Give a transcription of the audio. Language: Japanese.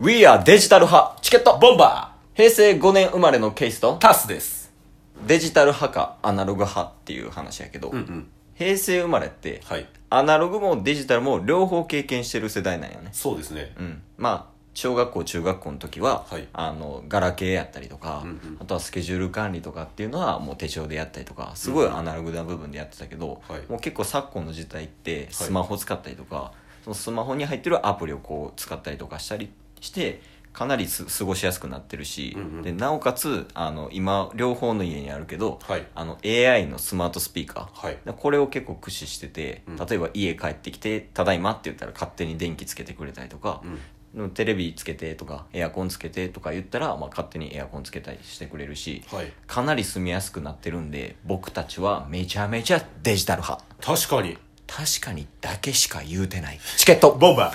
We are デジタル派チケット。ボンバ平成5年生まれのケイスと。ータスです。デジタル派かアナログ派っていう話やけど、うんうん。平成生まれって、はい。アナログもデジタルも両方経験してる世代なんよね。そうですね。うん。まあ小学校中学校の時は、はい。あのガラケーやったりとか、うんうん。あとはスケジュール管理とかっていうのはもう手帳でやったりとかすごいアナログな部分でやってたけど、はい。もう結構昨今の時代ってスマホ使ったりとか、そのスマホに入ってるアプリをこう使ったりとかしたりしてかなりす過ごしやすくなってるし、うんうんでなおかつあの今両方の家にあるけど、はいあの AI のスマートスピーカー、はい。これを結構駆使してて、うん例えば家帰ってきて「ただいま」って言ったら勝手に電気つけてくれたりとか、うん。テレビつけてとかエアコンつけてとか言ったら、まあ、勝手にエアコンつけたりしてくれるしはい。かなり住みやすくなってるんで僕たちはめちゃめちゃデジタル派確かに。確かにだけしか言うてないチケットボンバー